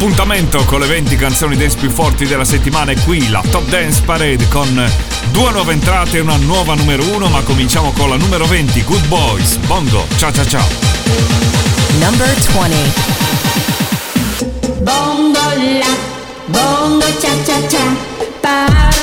L'appuntamento con le 20 canzoni dance più forti della settimana è qui, la Top Dance Parade con due nuove entrate e una nuova numero 1, ma cominciamo con la numero 20, Good Boys, Bongo, ciao ciao ciao. Number 20 Bongo la, bongo cia cia cia,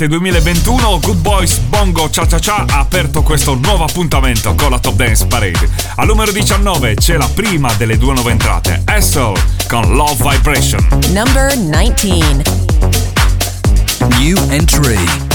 dell'estate 2021, Good Boys Bongo Cha Cha Cha ha aperto questo nuovo appuntamento con la Top Dance Parade. Al numero 19 c'è la prima delle due nuove entrate, Essel con Love Vibration. Number 19 New entry.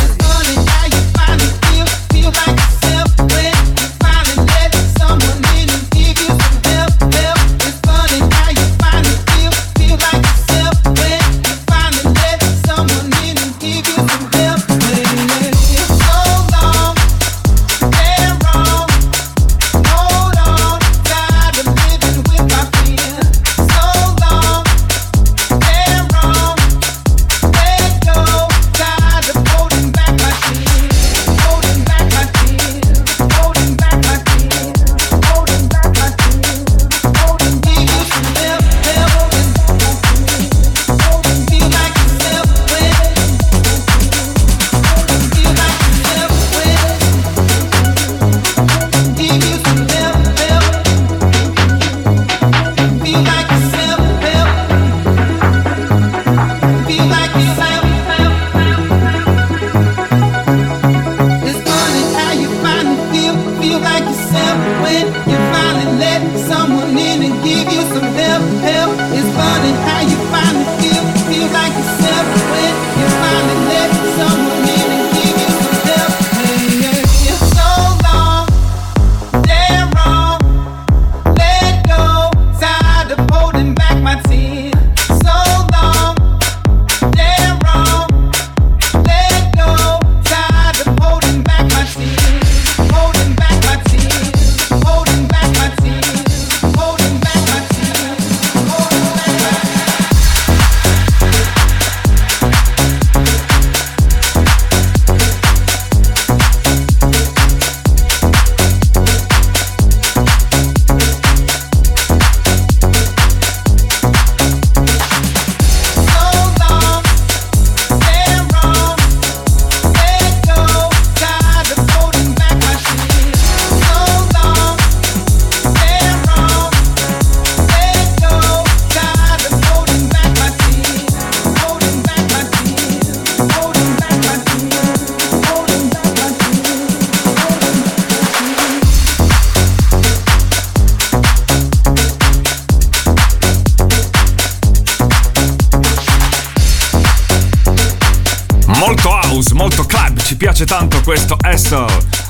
Piace tanto questo Esther.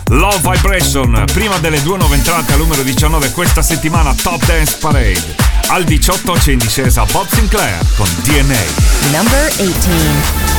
Love Vibration, prima delle due nuove entrate al numero 19 questa settimana Top Dance Parade. Al 18 c'è in discesa Bob Sinclair con DNA. Number 18.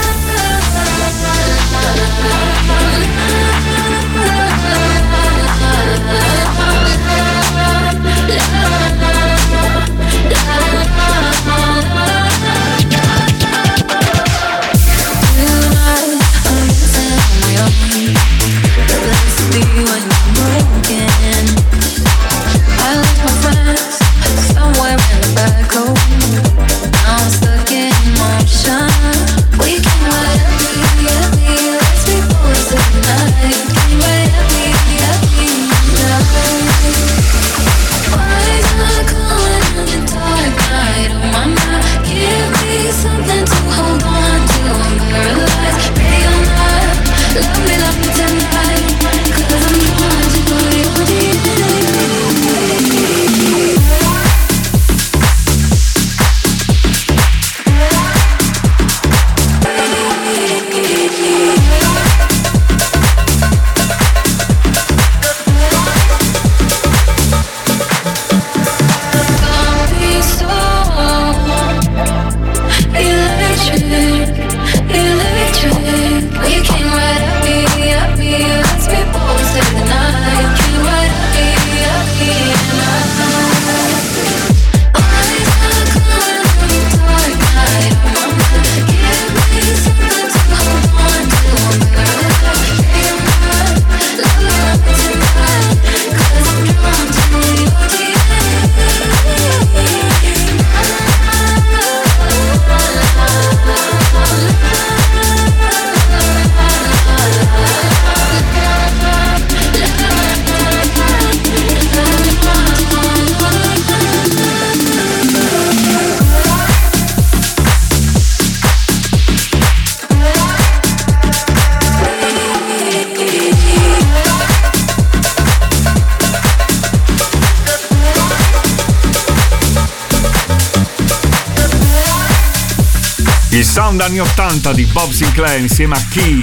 Sound anni 80 di Bob Sinclair insieme a Key.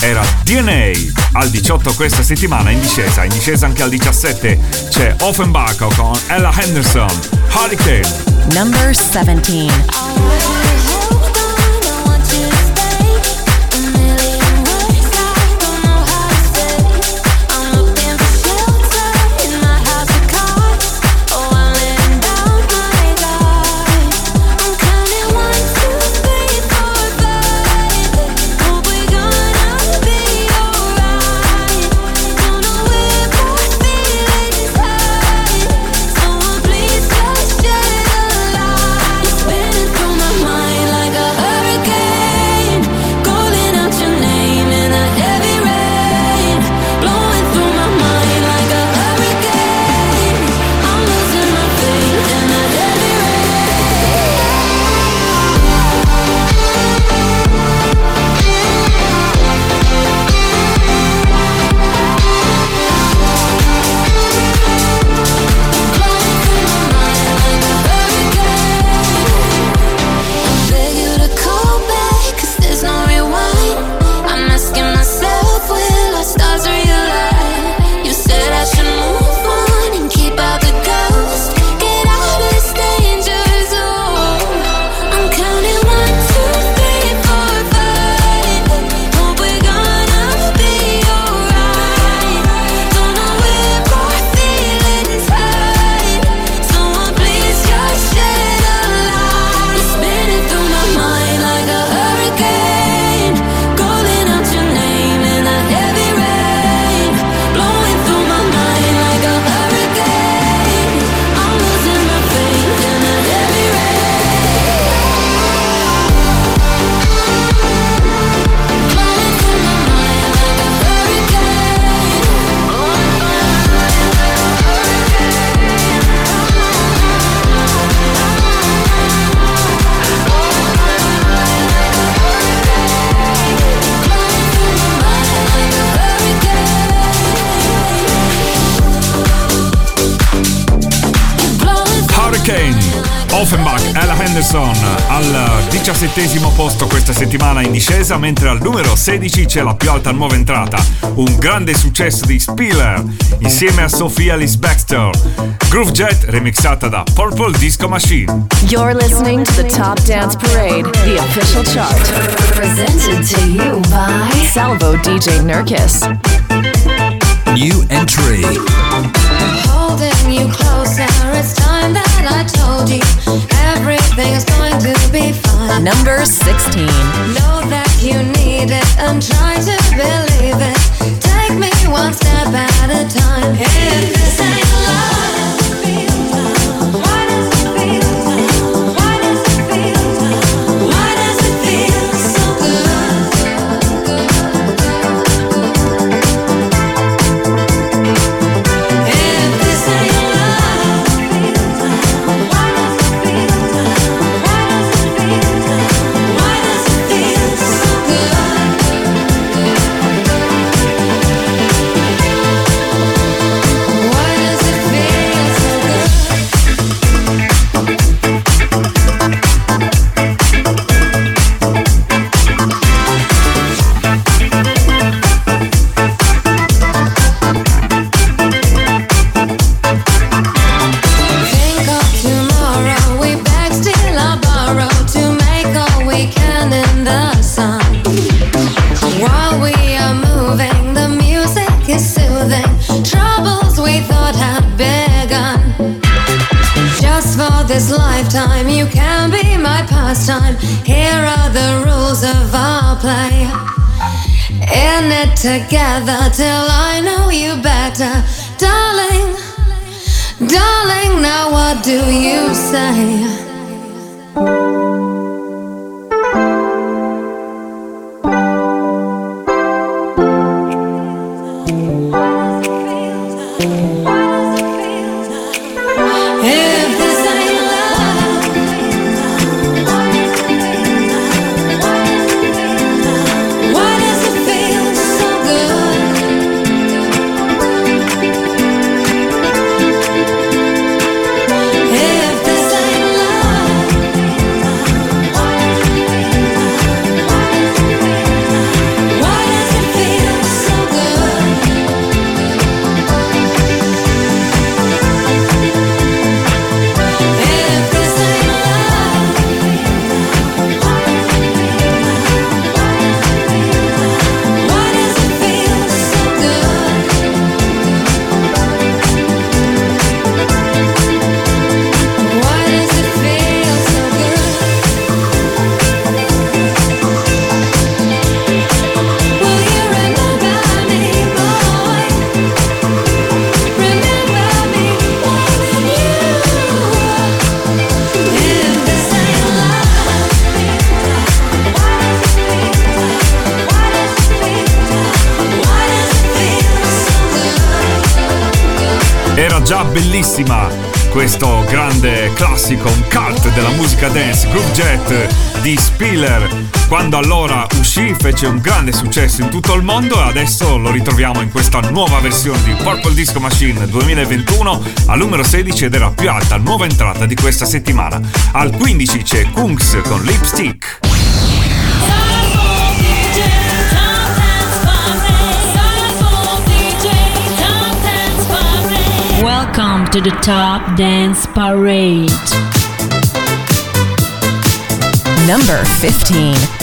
Era DNA al 18 questa settimana in discesa. In discesa anche al 17 c'è Offenbach con Ella Henderson. Hurricane. Number 17 Kane. Offenbach e Henderson al diciassettesimo posto questa settimana in discesa, mentre al numero 16 c'è la più alta nuova entrata, un grande successo di Spiller insieme a Sophia Liz Baxter. Groove Jet remixata da Purple Disco Machine. You're listening to the Top Dance Parade, the official chart. Presented to you by Salvo DJ Nurkis. New entry. Holding you closer, it's time. I told you everything's going to be fine. Number 16. Know that you need it and try to believe it. Take me one step at a time. If this ain't love, pastime. Here are the rules of our play. In it together till I know you better, darling. Darling, now what do you say? Già bellissima questo grande classico, un cult della musica dance, Groove Jet di Spiller. Quando allora uscì fece un grande successo in tutto il mondo e adesso lo ritroviamo in questa nuova versione di Purple Disco Machine 2021 al numero 16 ed era più alta, nuova entrata di questa settimana. Al 15 c'è Kungs con Lipstick. To the Top Dance Parade. Number 15.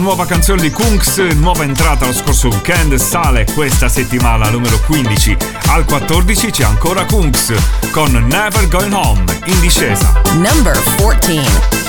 nuova canzone di Kunks, nuova entrata lo scorso weekend, sale questa settimana al numero 15. Al 14 c'è ancora Kunks con Never Going Home in discesa. Number 14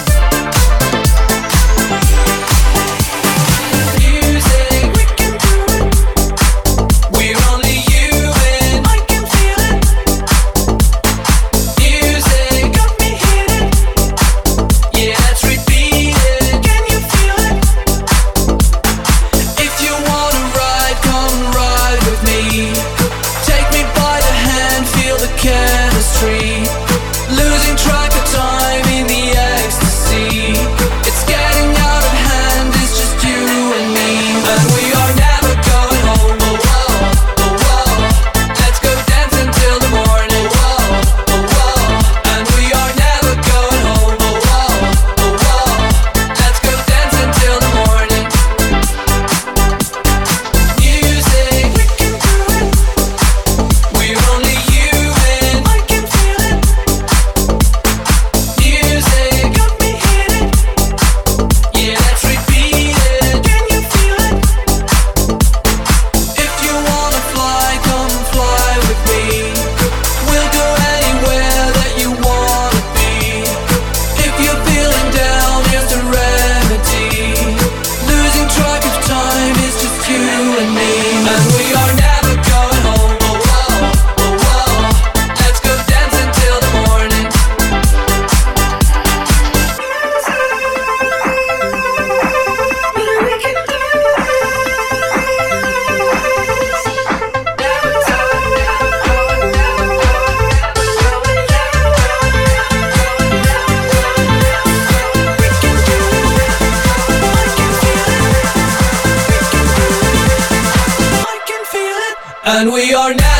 and we are now.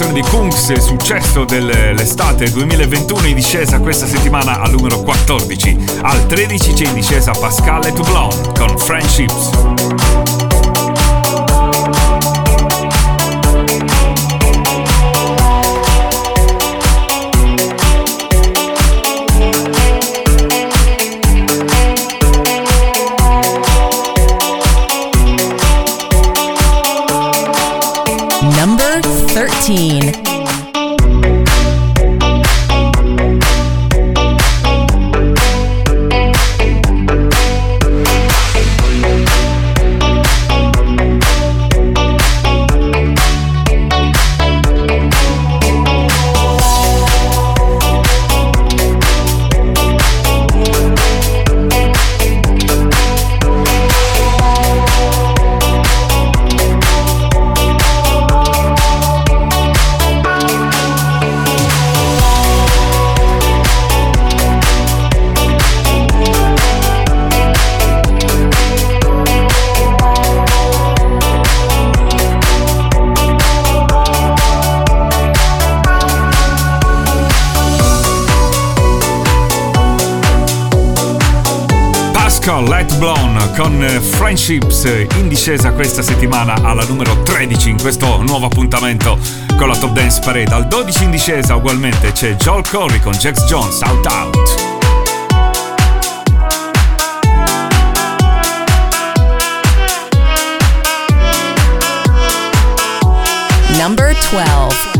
canzone di Kungs, successo dell'estate 2021 in discesa questa settimana al numero 14. Al 13 c'è in discesa Pascal et Toulon con Friendships. con eh, Friendships in discesa questa settimana alla numero 13 in questo nuovo appuntamento con la Top Dance Parade. Al 12 in discesa ugualmente c'è Joel Corey con Jax Jones Out Out. Number 12.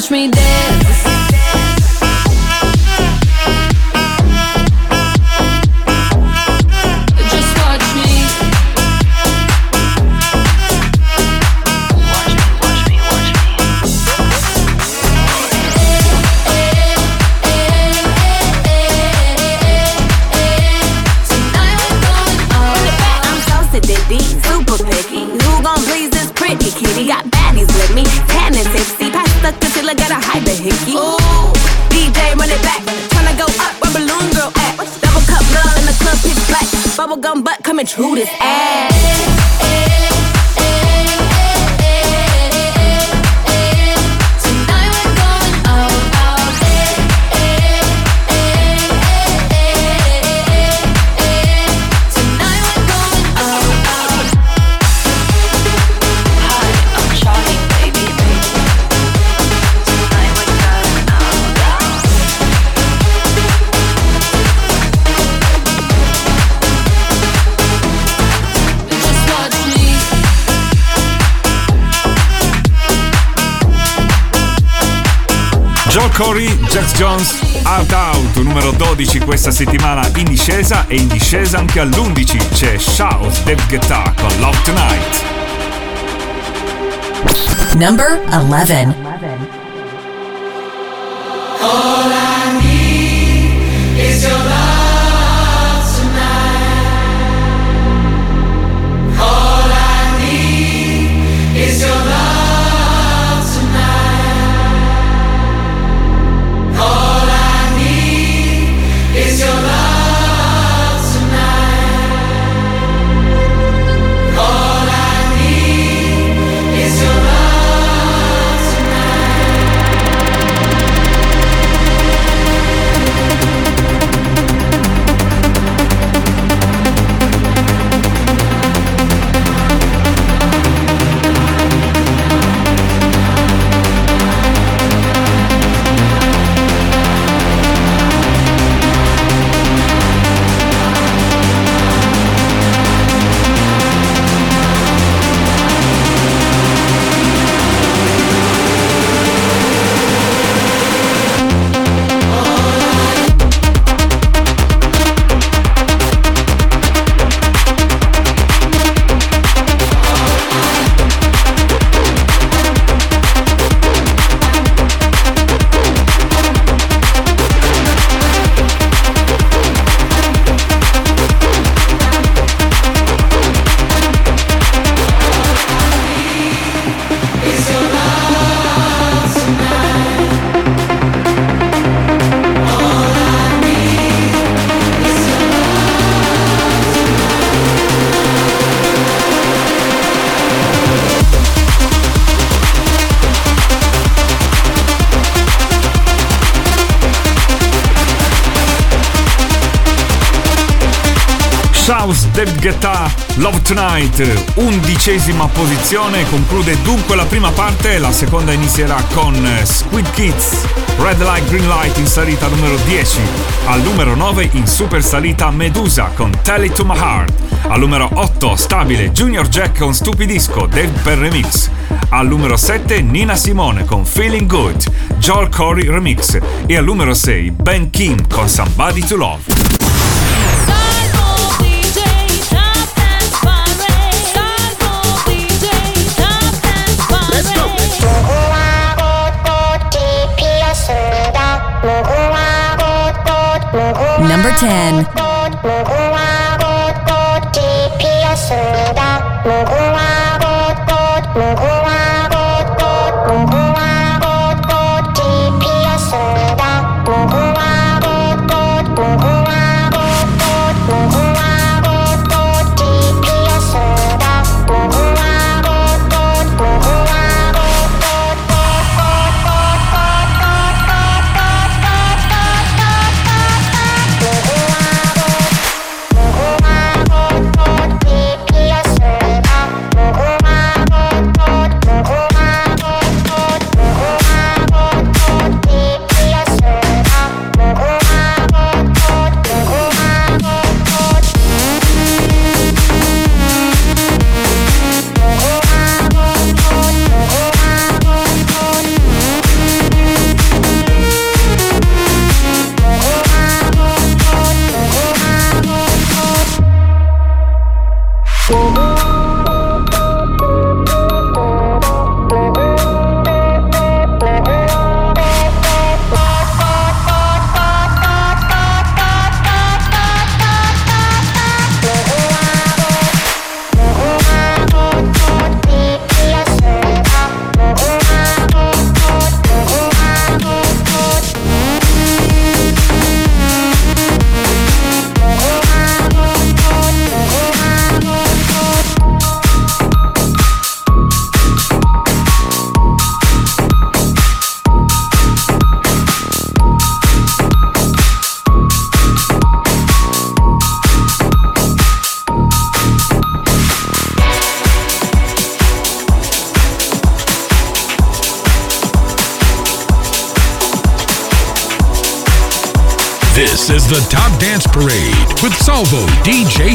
Watch me dance. Jones, Out Out, numero 12 questa settimana in discesa e in discesa anche all'11 c'è Shout Dave Guetta con Love Tonight. Number 11. House David Guetta Love Tonight, undicesima posizione, conclude dunque la prima parte, la seconda inizierà con Squid Kids, Red Light Green Light in salita numero 10, al numero 9 in super salita Medusa con Tell It To My Heart, al numero 8 stabile Junior Jack con Stupidisco Dave per Remix, al numero 7 Nina Simone con Feeling Good, Joel Corey Remix e al numero 6 Ben Kim con Somebody To Love. Number 10. DJ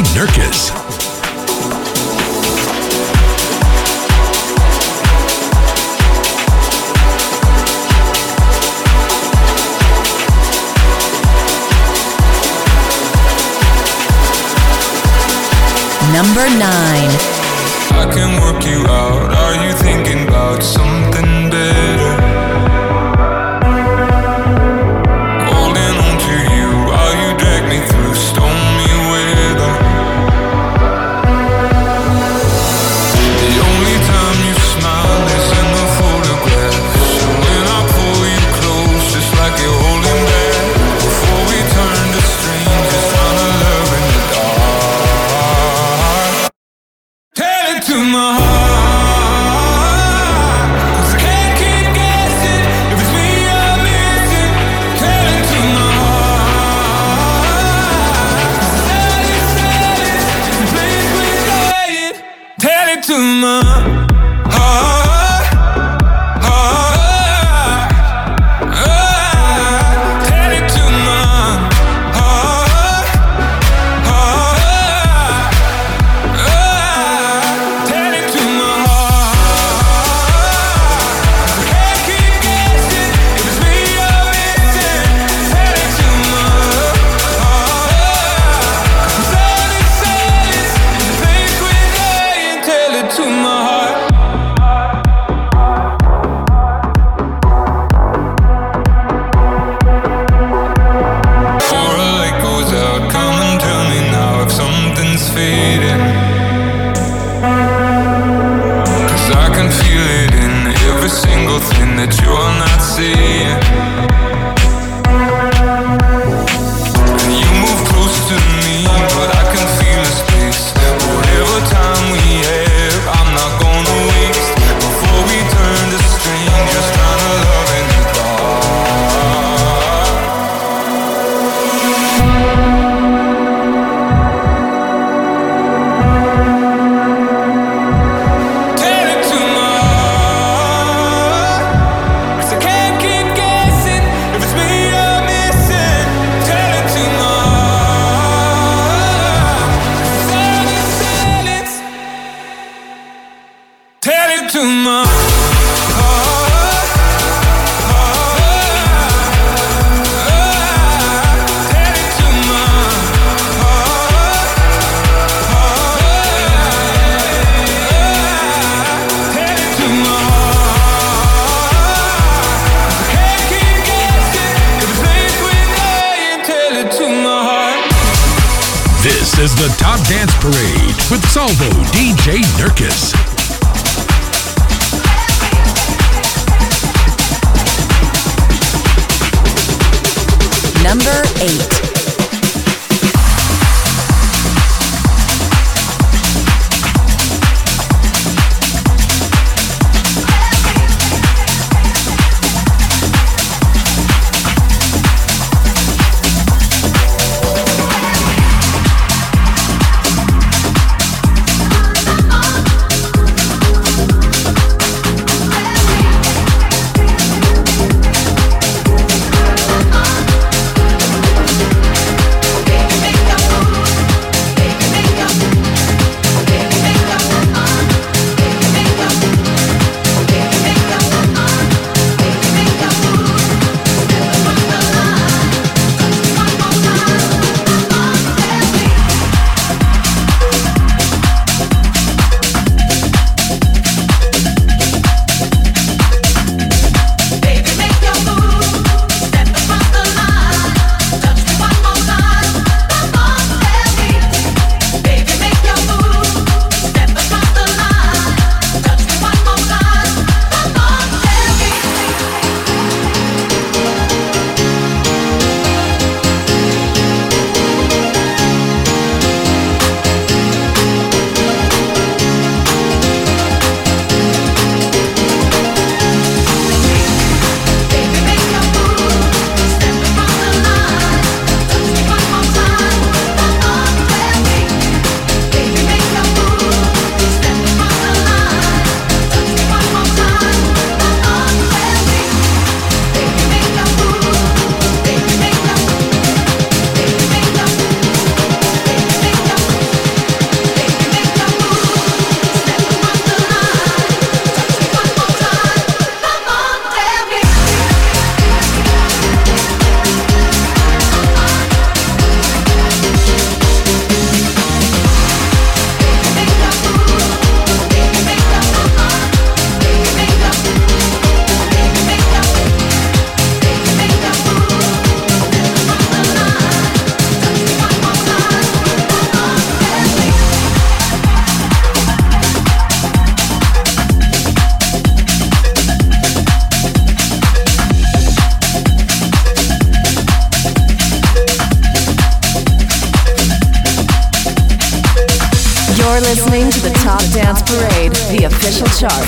Dance Parade, the official chart.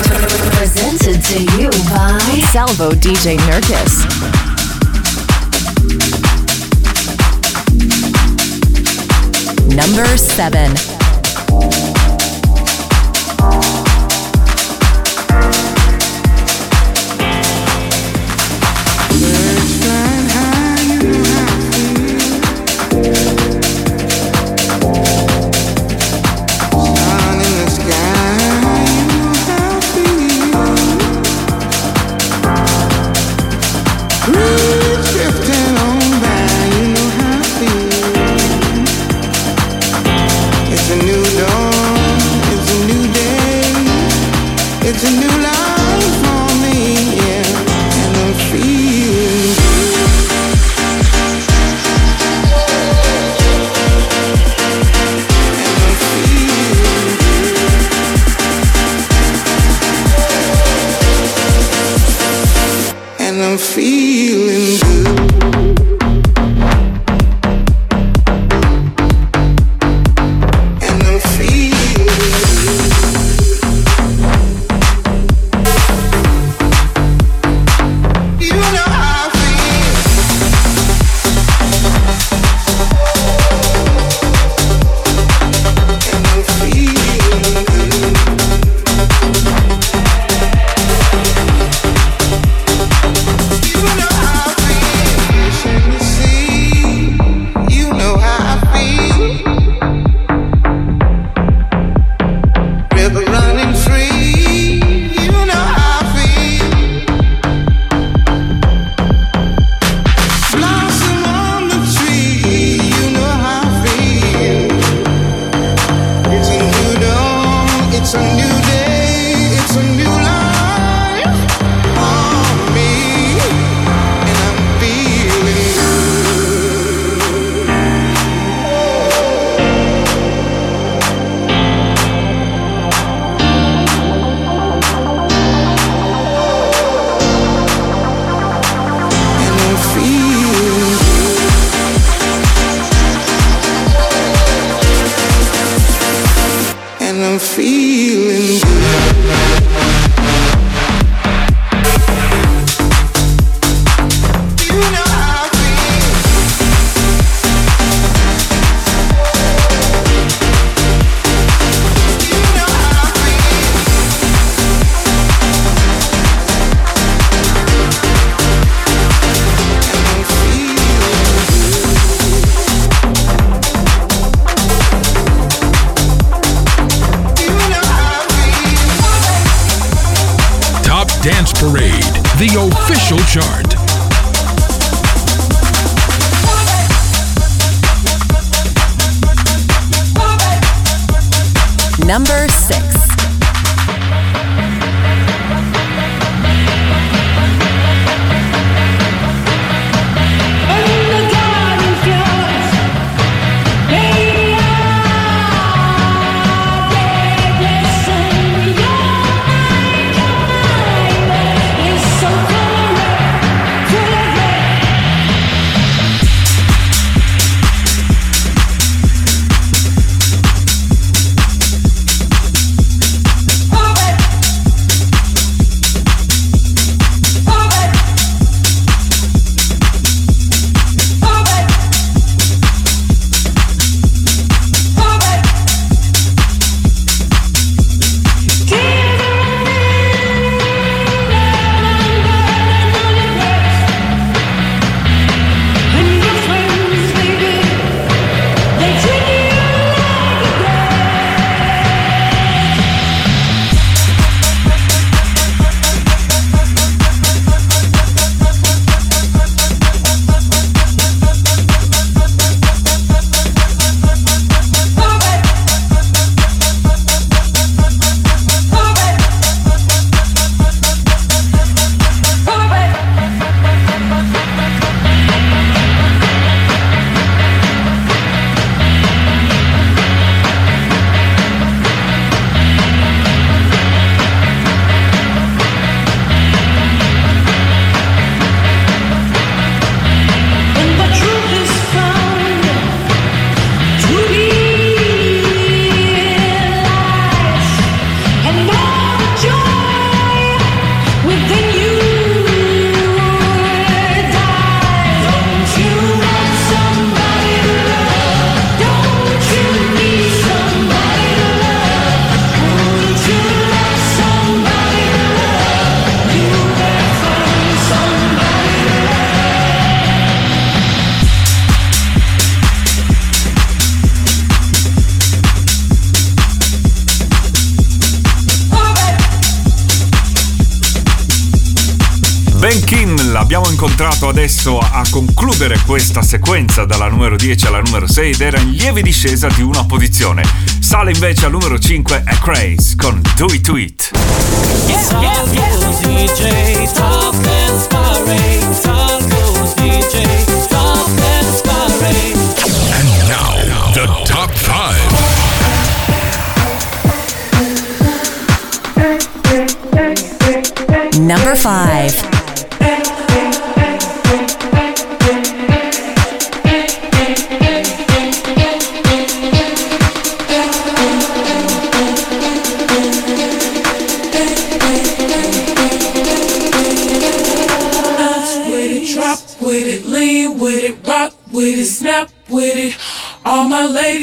Presented to you by Salvo DJ Nurkis. Number 7. Adesso a concludere questa sequenza dalla numero 10 alla numero 6 ed era in lieve discesa di una posizione. Sale invece al numero 5 a Craze con Do It To It. Yeah, yeah, yeah. And now, the top five. Number 5.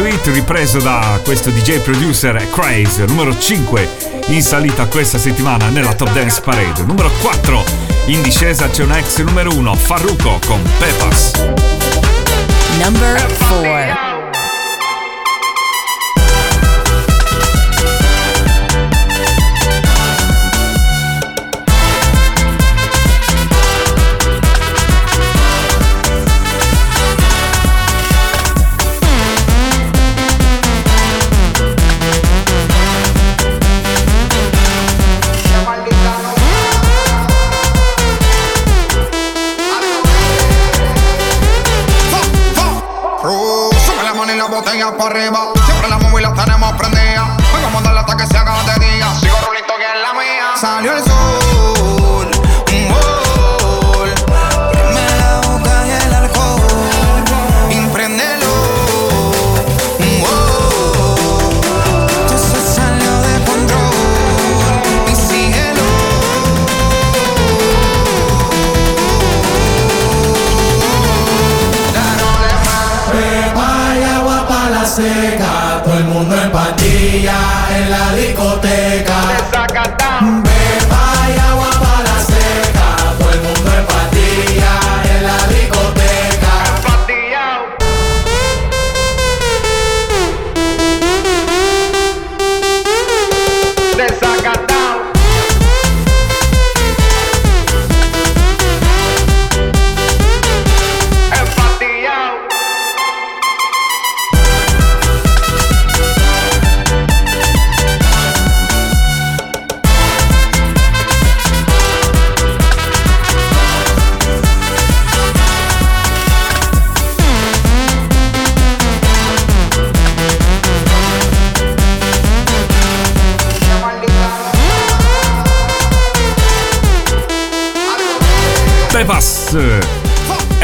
To It ripreso da questo DJ producer Craze, numero 5 in salita questa settimana nella Top Dance Parade. Numero 4 in discesa c'è un ex numero 1, Farruko con Pepas. Number 4. La para arriba.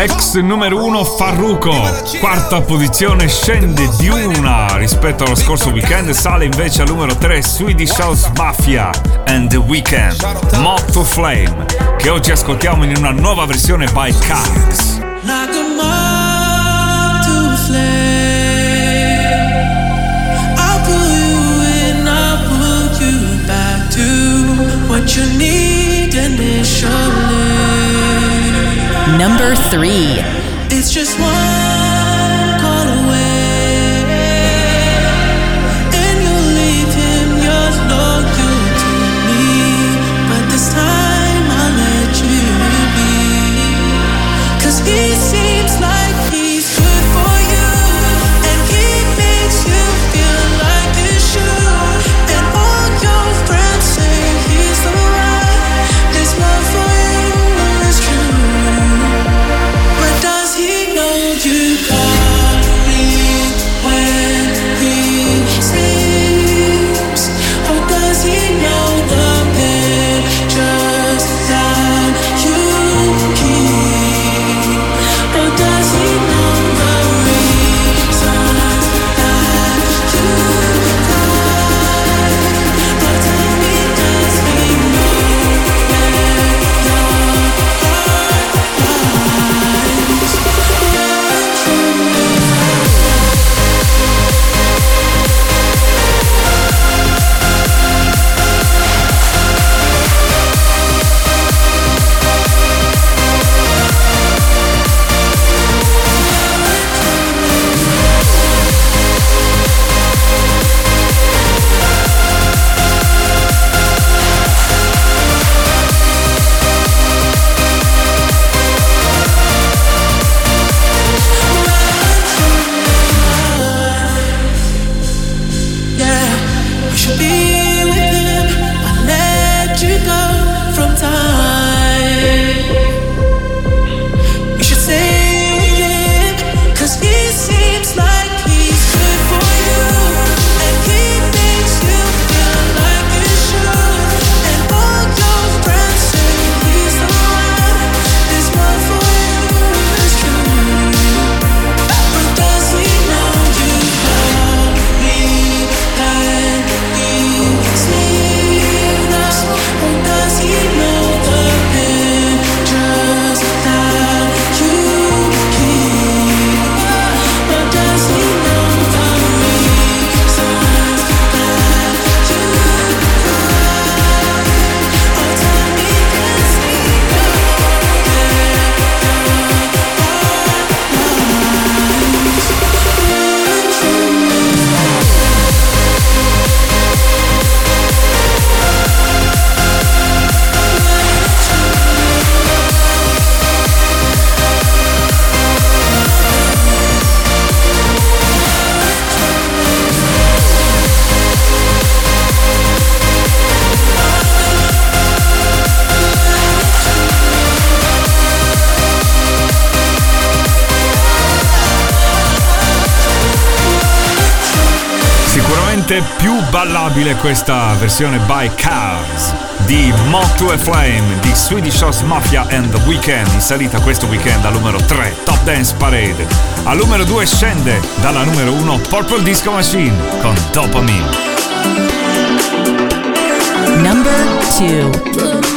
Ex numero 1 Farruko, quarta posizione scende di una rispetto allo scorso weekend, sale invece al numero 3 Swedish House Mafia and The Weekend, Motto Flame, che oggi ascoltiamo in una nuova versione by Cards. Like what you need initially number three. It's just one. ballabile questa versione by Cars di Motu a Flame di Swedish House Mafia and The Weeknd in salita questo weekend al numero 3 Top Dance Parade. Al numero 2 scende dalla numero 1 Purple Disco Machine con Dopamine. Number 2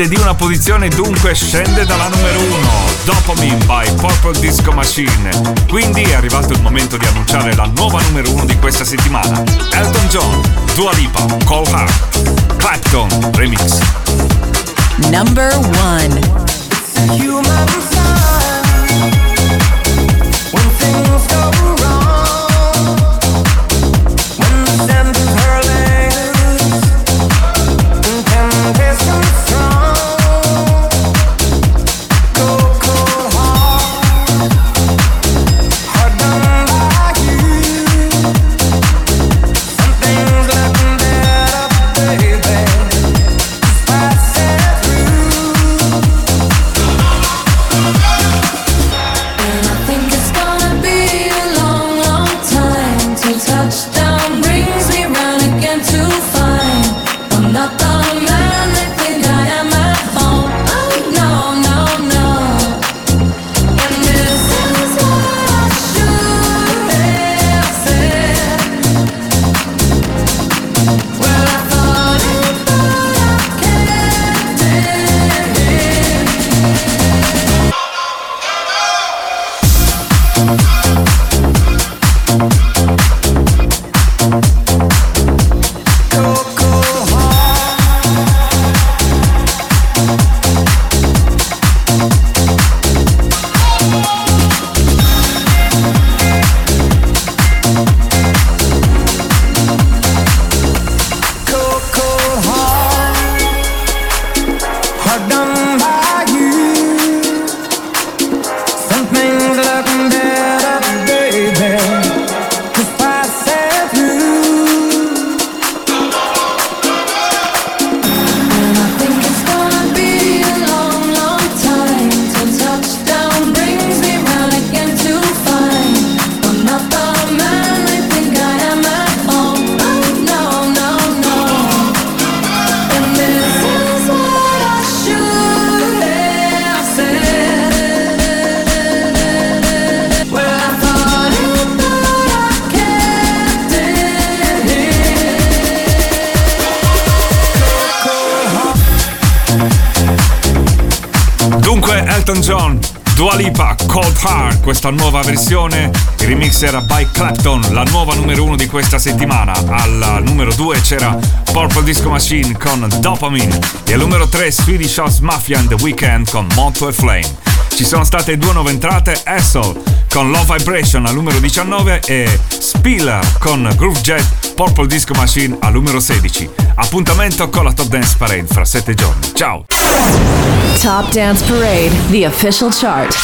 scende di una posizione, dunque scende dalla numero 1, me by Purple Disco Machine. Quindi è arrivato il momento di annunciare la nuova numero 1 di questa settimana. Elton John, Dua Lipa, Cole Hart, Clapton Remix. Number 1 Questa nuova versione, il remix era by Clapton, la nuova numero uno di questa settimana. Al numero 2 c'era Purple Disco Machine con Dopamine e al numero 3 Swedish House Mafia and The Weeknd con Motto e Flame. Ci sono state due nuove entrate, Hassel con Low Vibration al numero 19 e Spiller con Groove Jet Purple Disco Machine al numero 16. Appuntamento con la Top Dance Parade fra 7 giorni. Ciao! Top Dance Parade, the official chart.